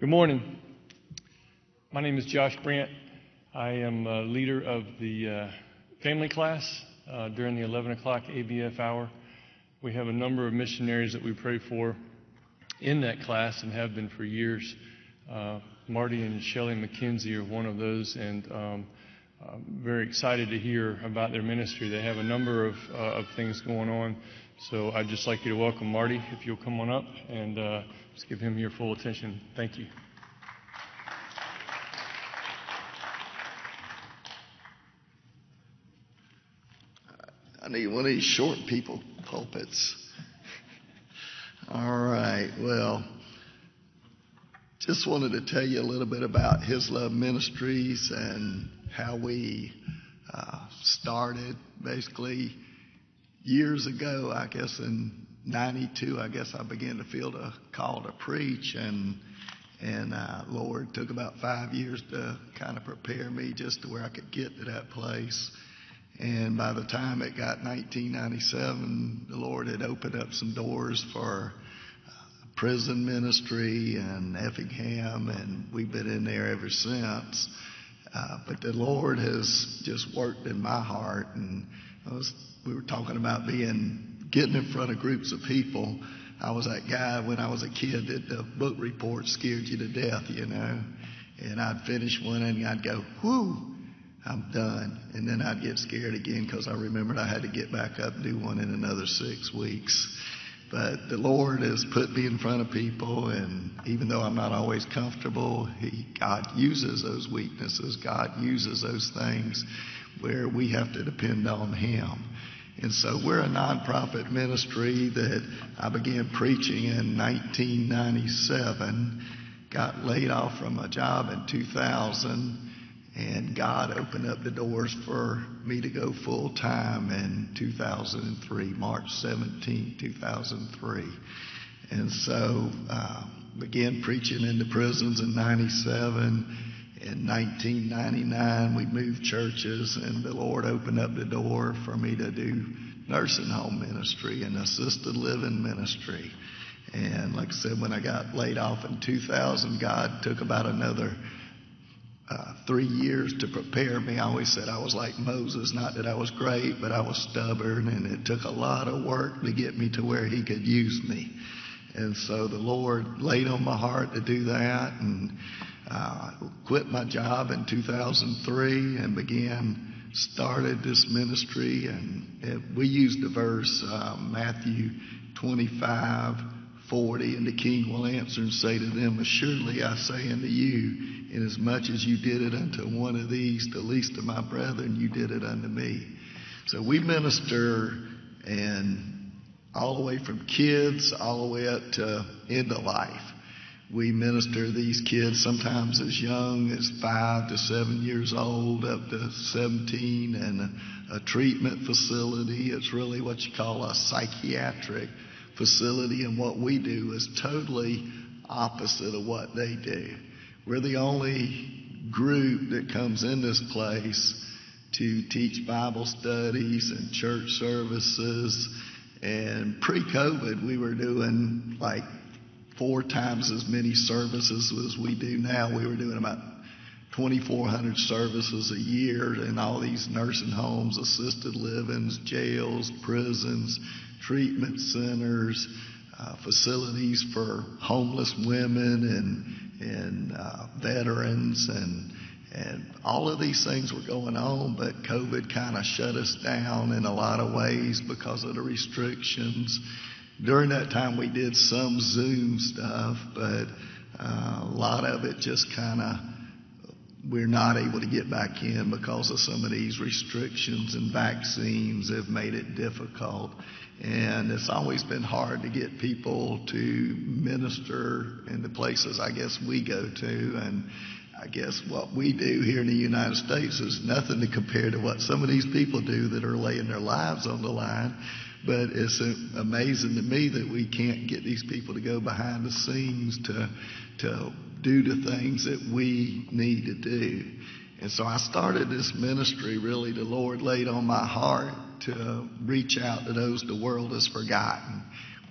Good morning. My name is Josh Brandt. I am a leader of the uh, family class uh, during the 11 o'clock ABF hour. We have a number of missionaries that we pray for in that class and have been for years. Uh, Marty and Shelley McKenzie are one of those, and um, I'm very excited to hear about their ministry. They have a number of, uh, of things going on. So I'd just like you to welcome Marty, if you'll come on up and uh, just give him your full attention. Thank you. I need one of these short people pulpits. All right. Well, just wanted to tell you a little bit about His Love Ministries and how we uh, started. Basically, years ago, I guess in '92, I guess I began to feel the call to preach, and and uh, Lord took about five years to kind of prepare me just to where I could get to that place. And by the time it got 1997, the Lord had opened up some doors for uh, prison ministry and Effingham, and we've been in there ever since. Uh, but the Lord has just worked in my heart, and I was, we were talking about being getting in front of groups of people. I was that guy when I was a kid that the book report scared you to death, you know. And I'd finish one and I'd go, whoo, I'm done. And then I'd get scared again because I remembered I had to get back up and do one in another six weeks. But the Lord has put me in front of people, and even though I'm not always comfortable, he, God uses those weaknesses. God uses those things where we have to depend on Him. And so we're a nonprofit ministry that I began preaching in 1997, got laid off from a job in 2000 and God opened up the doors for me to go full time in 2003, March 17, 2003. And so, uh, began preaching in the prisons in 97. In 1999, we moved churches, and the Lord opened up the door for me to do nursing home ministry and assisted living ministry. And like I said, when I got laid off in 2000, God took about another uh, three years to prepare me. I always said I was like Moses, not that I was great, but I was stubborn, and it took a lot of work to get me to where He could use me. And so the Lord laid on my heart to do that, and uh, quit my job in 2003 and began started this ministry. And it, we used the verse uh, Matthew 25. 40 and the king will answer and say to them assuredly i say unto you Inasmuch as you did it unto one of these, the least of my brethren, you did it unto me. So we minister and all the way from kids all the way up to end of life. We minister these kids sometimes as young as five to seven years old, up to 17, and a, a treatment facility. It's really what you call a psychiatric facility, and what we do is totally opposite of what they do. We're the only group that comes in this place to teach Bible studies and church services. And pre COVID, we were doing like four times as many services as we do now. We were doing about 2,400 services a year in all these nursing homes, assisted livings, jails, prisons, treatment centers, uh, facilities for homeless women and and uh, veterans and and all of these things were going on, but COVID kind of shut us down in a lot of ways because of the restrictions. During that time, we did some Zoom stuff, but uh, a lot of it just kind of we're not able to get back in because of some of these restrictions and vaccines have made it difficult. And it's always been hard to get people to minister in the places I guess we go to. And I guess what we do here in the United States is nothing to compare to what some of these people do that are laying their lives on the line. But it's amazing to me that we can't get these people to go behind the scenes to to do the things that we need to do. And so I started this ministry really the Lord laid on my heart to reach out to those the world has forgotten.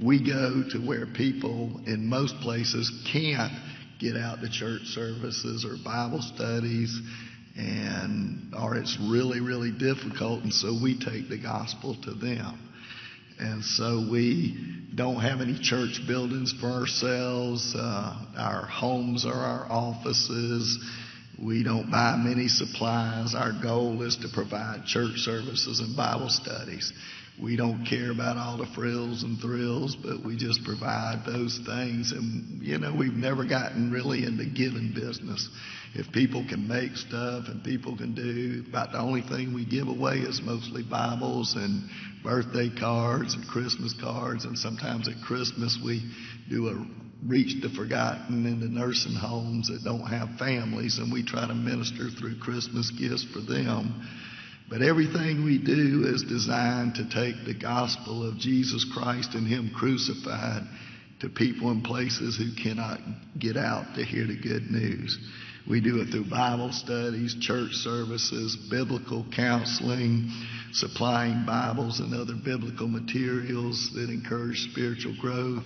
We go to where people in most places can't get out to church services or Bible studies, and or it's really really difficult, and so we take the gospel to them. And so we don't have any church buildings for ourselves. Uh, our homes are our offices. We don't buy many supplies. Our goal is to provide church services and Bible studies. We don't care about all the frills and thrills, but we just provide those things. And, you know, we've never gotten really into giving business. If people can make stuff and people can do, about the only thing we give away is mostly Bibles and birthday cards and Christmas cards. And sometimes at Christmas we do a reach the forgotten in the nursing homes that don't have families, and we try to minister through Christmas gifts for them. But everything we do is designed to take the gospel of Jesus Christ and Him crucified to people in places who cannot get out to hear the good news. We do it through Bible studies, church services, biblical counseling, supplying Bibles and other biblical materials that encourage spiritual growth.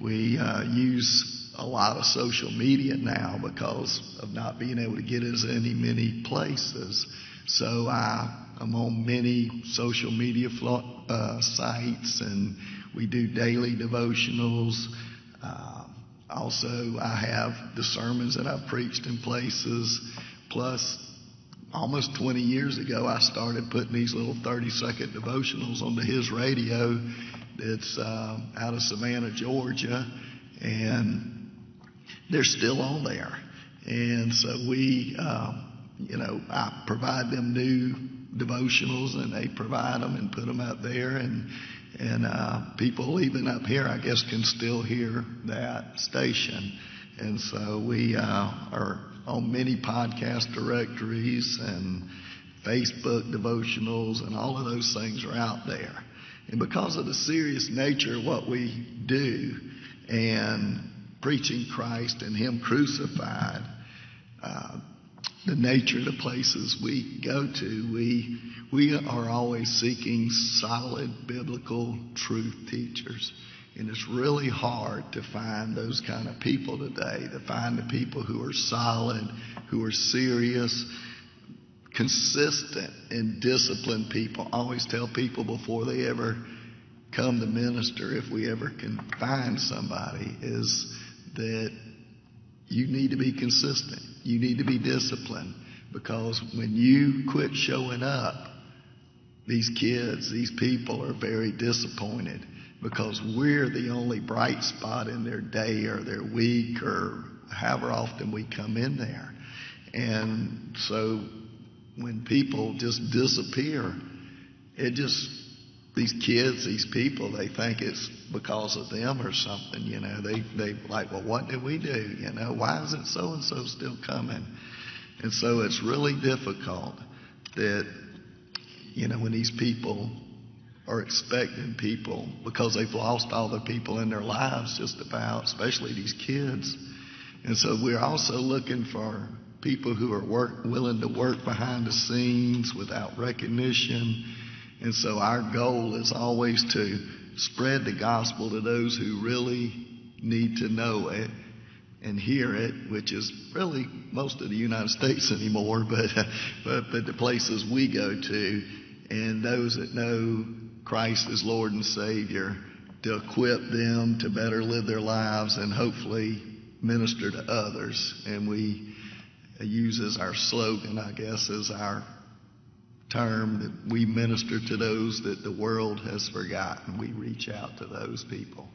We uh, use a lot of social media now because of not being able to get as any many places. So I am on many social media flo- uh, sites, and we do daily devotionals. Uh, also, I have the sermons that I've preached in places. Plus, almost 20 years ago, I started putting these little 30 second devotionals onto his radio it's uh, out of Savannah, Georgia, and they're still on there. And so we, uh, you know, I provide them new devotionals, and they provide them and put them out there, and and uh, people even up here, I guess, can still hear that station. And so we uh, are on many podcast directories and Facebook devotionals, and all of those things are out there. And because of the serious nature of what we do and preaching Christ and Him crucified, uh, the nature of the places we go to, we, we are always seeking solid biblical truth teachers. And it's really hard to find those kind of people today, to find the people who are solid, who are serious, consistent and disciplined people. I always tell people before they ever come to minister, if we ever can find somebody, is that you need to be consistent. You need to be disciplined because when you quit showing up, these kids, these people are very disappointed because we're the only bright spot in their day or their week or however often we come in there. And so when people just disappear, it just these kids, these people, they think it's because of them or something. You know, they they like, well, what did we do? You know, why is it so and so still coming? And so it's really difficult that you know when these people are expecting people because they've lost all the people in their lives just about, especially these kids. And so we're also looking for people who are work, willing to work behind the scenes without recognition. And so our goal is always to spread the gospel to those who really need to know it and hear it, which is really most of the United States anymore, but, but, but the places we go to, and those that know Christ as Lord and Savior to equip them to better live their lives and hopefully minister to others. And we use as our slogan, I guess, as our term that we minister to those that the world has forgotten. We reach out to those people.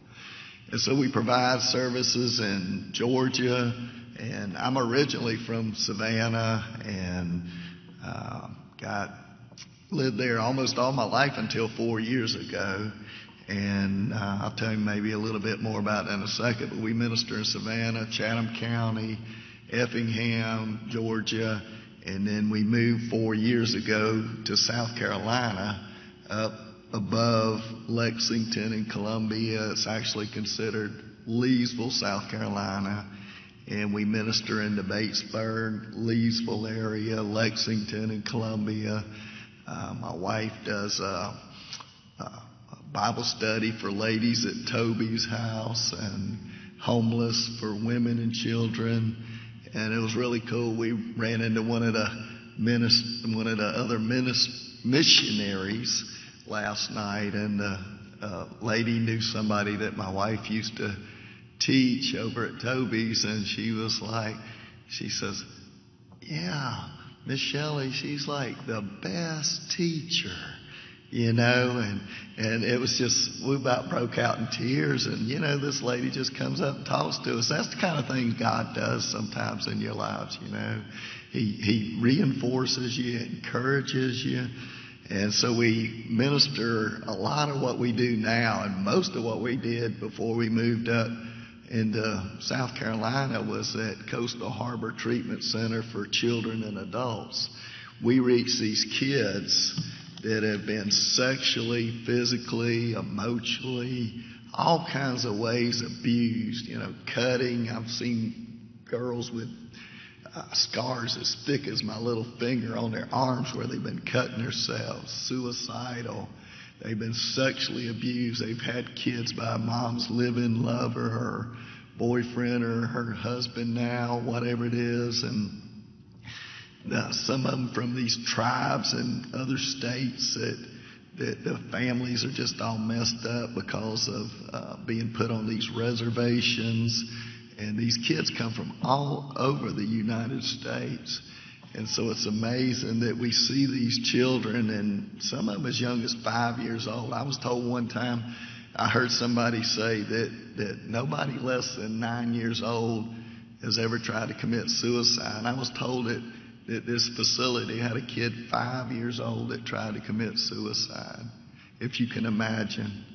And so we provide services in Georgia, and I'm originally from Savannah and uh, got lived there almost all my life until four years ago. And uh, I'll tell you maybe a little bit more about that in a second. But we minister in Savannah, Chatham County, Effingham, Georgia, and then we moved four years ago to South Carolina, up above Lexington and Columbia. It's actually considered Leesville, South Carolina. And we minister in the Batesburg, Leesville area, Lexington and Columbia. Uh, my wife does a, a Bible study for ladies at Toby's house and homeless for women and children. And it was really cool. We ran into one of the minis- one of the other minis- missionaries last night, and the uh, lady knew somebody that my wife used to teach over at Toby's, and she was like, she says, "Yeah, Miss Shelley, she's like the best teacher." You know, and and it was just we about broke out in tears, and you know, this lady just comes up and talks to us. That's the kind of thing God does sometimes in your lives, you know. He he reinforces you, encourages you. And so we minister a lot of what we do now, and most of what we did before we moved up into South Carolina was at Coastal Harbor Treatment Center for Children and Adults. We reach these kids that have been sexually, physically, emotionally, all kinds of ways abused, you know, cutting. I've seen girls with uh, scars as thick as my little finger on their arms where they've been cutting themselves, suicidal. They've been sexually abused. They've had kids by a mom's living lover or boyfriend or her husband now, whatever it is. And uh, some of them from these tribes and other states that that the families are just all messed up because of uh, being put on these reservations, and these kids come from all over the United States. And so it's amazing that we see these children, and some of them as young as five years old. I was told one time, I heard somebody say that, that nobody less than nine years old has ever tried to commit suicide. I was told that that this facility had a kid five years old that tried to commit suicide, if you can imagine.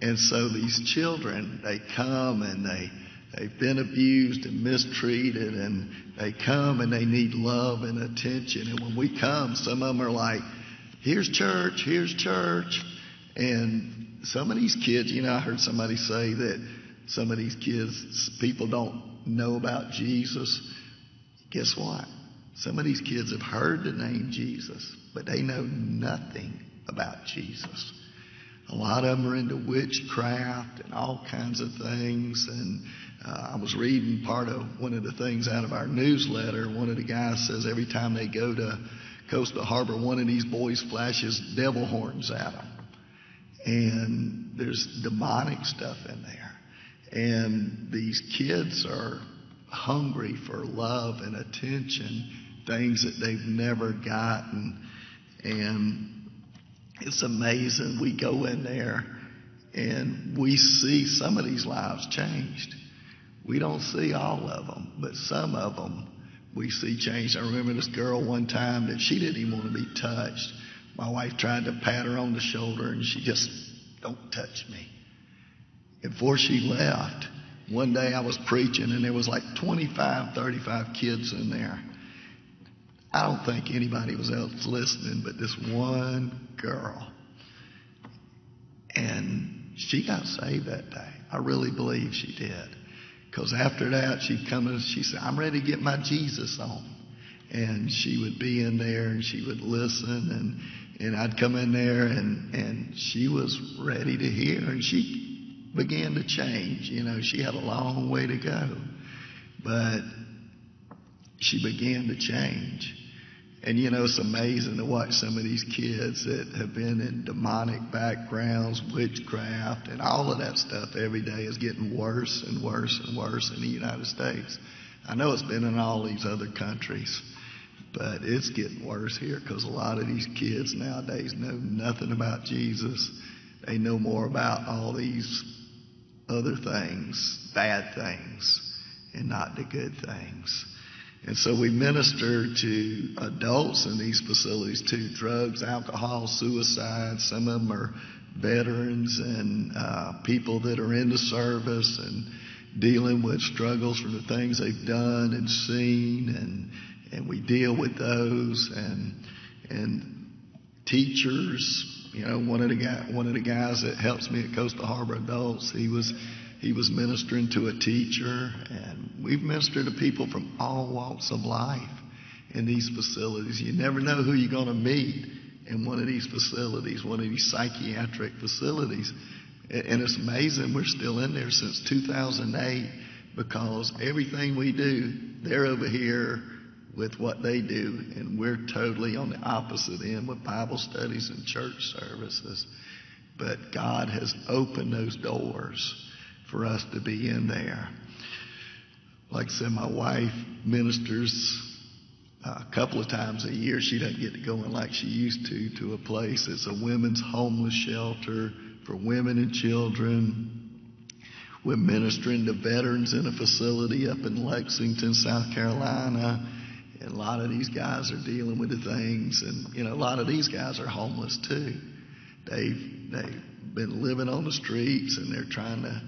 And so these children, they come and they, they've been abused and mistreated and they come and they need love and attention. And when we come, some of them are like, here's church, here's church. And some of these kids, you know, I heard somebody say that some of these kids, people don't know about Jesus. Guess what? Some of these kids have heard the name Jesus, but they know nothing about Jesus. A lot of them are into witchcraft and all kinds of things. And uh, I was reading part of one of the things out of our newsletter. One of the guys says every time they go to Coastal Harbor, one of these boys flashes devil horns at them. And there's demonic stuff in there. And these kids are hungry for love and attention things that they've never gotten. And it's amazing. We go in there and we see some of these lives changed. We don't see all of them, but some of them we see changed. I remember this girl one time that she didn't even want to be touched. My wife tried to pat her on the shoulder and she just, don't touch me. Before she left, one day I was preaching and there was like 25, 35 kids in there. I don't think anybody was else listening but this one girl. And she got saved that day. I really believe she did. Because after that, she'd come and she said, I'm ready to get my Jesus on. And she would be in there and she would listen and, and I'd come in there and, and she was ready to hear and she began to change. You know, she had a long way to go. But she began to change. And you know, it's amazing to watch some of these kids that have been in demonic backgrounds, witchcraft, and all of that stuff every day is getting worse and worse and worse in the United States. I know it's been in all these other countries, but it's getting worse here because a lot of these kids nowadays know nothing about Jesus. They know more about all these other things, bad things, and not the good things. And so we minister to adults in these facilities to drugs, alcohol, suicide. Some of them are veterans and uh, people that are in the service and dealing with struggles from the things they've done and seen. And, and we deal with those. And, and teachers, you know, one of the guy, one of the guys that helps me at Coastal Harbor Adults, he was he was ministering to a teacher, and we've ministered to people from all walks of life in these facilities. You never know who you're going to meet in one of these facilities, one of these psychiatric facilities. And it's amazing we're still in there since 2008 because everything we do, they're over here with what they do, and we're totally on the opposite end with Bible studies and church services. But God has opened those doors for us to be in there. Like I said, my wife ministers uh, a couple of times a year. She doesn't get to go in like she used to to a place. It's a women's homeless shelter for women and children. We're ministering to veterans in a facility up in Lexington, South Carolina. And a lot of these guys are dealing with the things, and you know, a lot of these guys are homeless too. They've they've been living on the streets, and they're trying to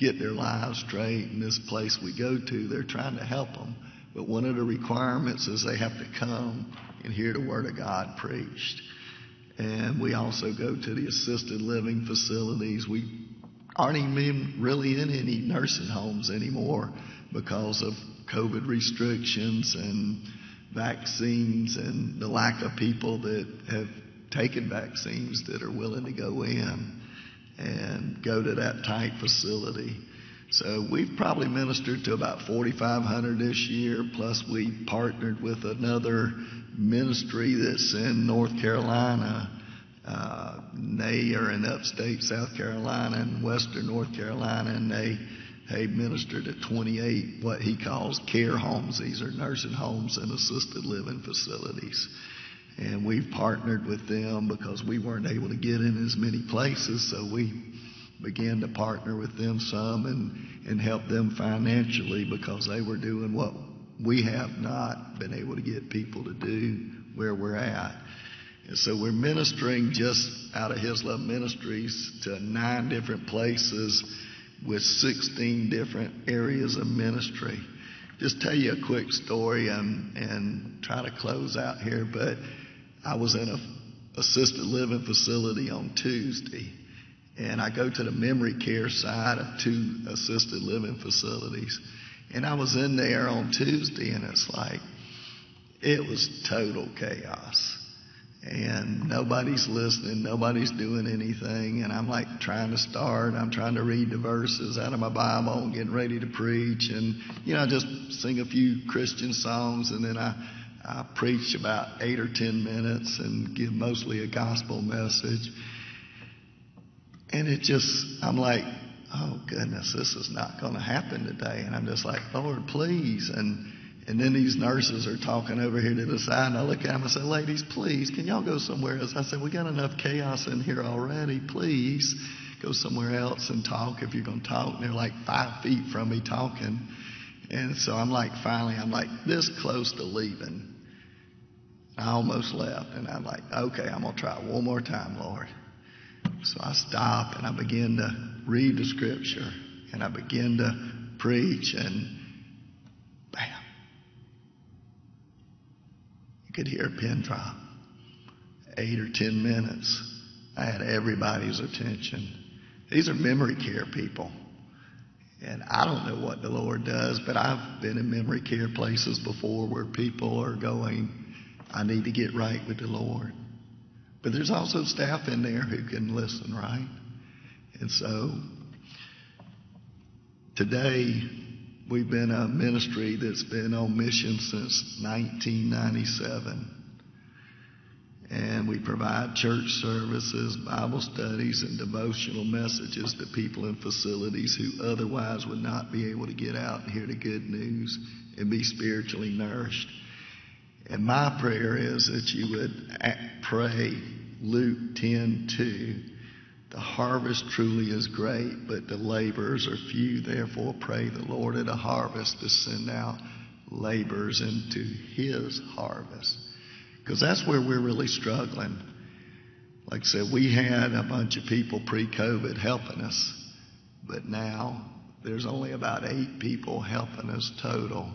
get their lives straight. And this place we go to, they're trying to help them. But one of the requirements is they have to come and hear the Word of God preached. And we also go to the assisted living facilities. We aren't even really in any nursing homes anymore because of COVID restrictions and vaccines and the lack of people that have taken vaccines that are willing to go in and go to that type facility. So we've probably ministered to about 4,500 this year, plus we partnered with another ministry that's in North Carolina. Uh, they are in upstate South Carolina and western North Carolina, and they they minister to 28 what he calls care homes. These are nursing homes and assisted living facilities. And we've partnered with them because we weren't able to get in as many places, so we began to partner with them some and, and help them financially because they were doing what we have not been able to get people to do where we're at. And so we're ministering just out of His Love Ministries to nine different places with 16 different areas of ministry. Just tell you a quick story and, and try to close out here, but I was in a assisted living facility on Tuesday and I go to the memory care side of two assisted living facilities. And I was in there on Tuesday and it's like, it was total chaos. And nobody's listening, nobody's doing anything, and I'm like trying to start, I'm trying to read the verses out of my Bible and getting ready to preach, and you know, just sing a few Christian songs, and then I I preach about eight or ten minutes and give mostly a gospel message, and it just I'm like, oh goodness, this is not going to happen today, and I'm just like, Lord, please, and and then these nurses are talking over here to the side, and I look at them and say, Ladies, please, can y'all go somewhere else? I said, We got enough chaos in here already. Please go somewhere else and talk if you're going to talk. And they're like five feet from me talking. And so I'm like, finally, I'm like this close to leaving. I almost left, and I'm like, okay, I'm going to try one more time, Lord. So I stop and I begin to read the scripture and I begin to preach, and bam, you could hear a pin drop. Eight or ten minutes. I had everybody's attention. These are memory care people. And I don't know what the Lord does, but I've been in memory care places before where people are going, I need to get right with the Lord. But there's also staff in there who can listen, right? And so today We've been a ministry that's been on mission since 1997. And we provide church services, Bible studies, and devotional messages to people in facilities who otherwise would not be able to get out and hear the good news and be spiritually nourished. And my prayer is that you would pray Luke 10 2 the harvest truly is great, but the laborers are few. Therefore, pray the Lord of the harvest to send out laborers into his harvest. Because that's where we're really struggling. Like I said, we had a bunch of people pre COVID helping us, but now there's only about eight people helping us total.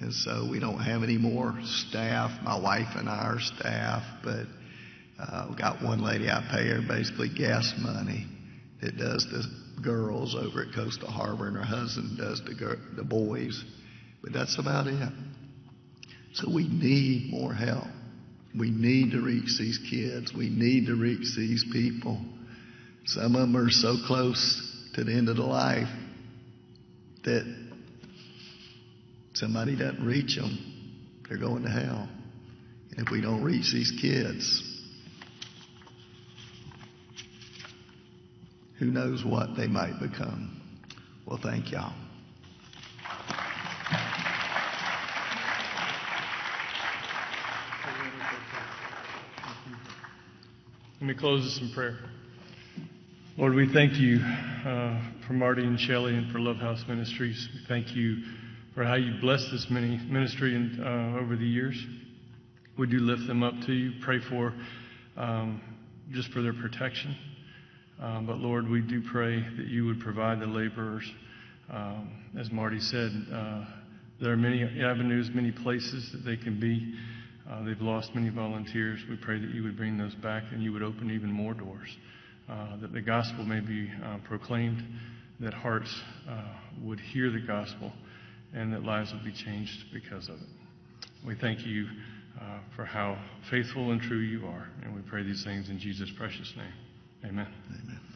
And so we don't have any more staff. My wife and I are staff, but uh, we got one lady I pay her basically gas money that does the girls over at Coastal Harbor, and her husband does the the boys. But that's about it. So we need more help. We need to reach these kids. We need to reach these people. Some of them are so close to the end of the life that somebody doesn't reach them, they're going to hell. And if we don't reach these kids, who knows what they might become. Well, thank y'all. Let me close this in prayer. Lord, we thank you uh, for Marty and Shelley and for Love House Ministries. We thank you for how you blessed this mini ministry in, uh, over the years. Would you lift them up to you? Pray for um, just for their protection. Um, but Lord, we do pray that you would provide the laborers. Um, as Marty said, uh, there are many avenues, many places that they can be. Uh, they've lost many volunteers. We pray that you would bring those back and you would open even more doors, uh, that the gospel may be uh, proclaimed, that hearts uh, would hear the gospel, and that lives will be changed because of it. We thank you uh, for how faithful and true you are, and we pray these things in Jesus' precious name. Amen. Amen.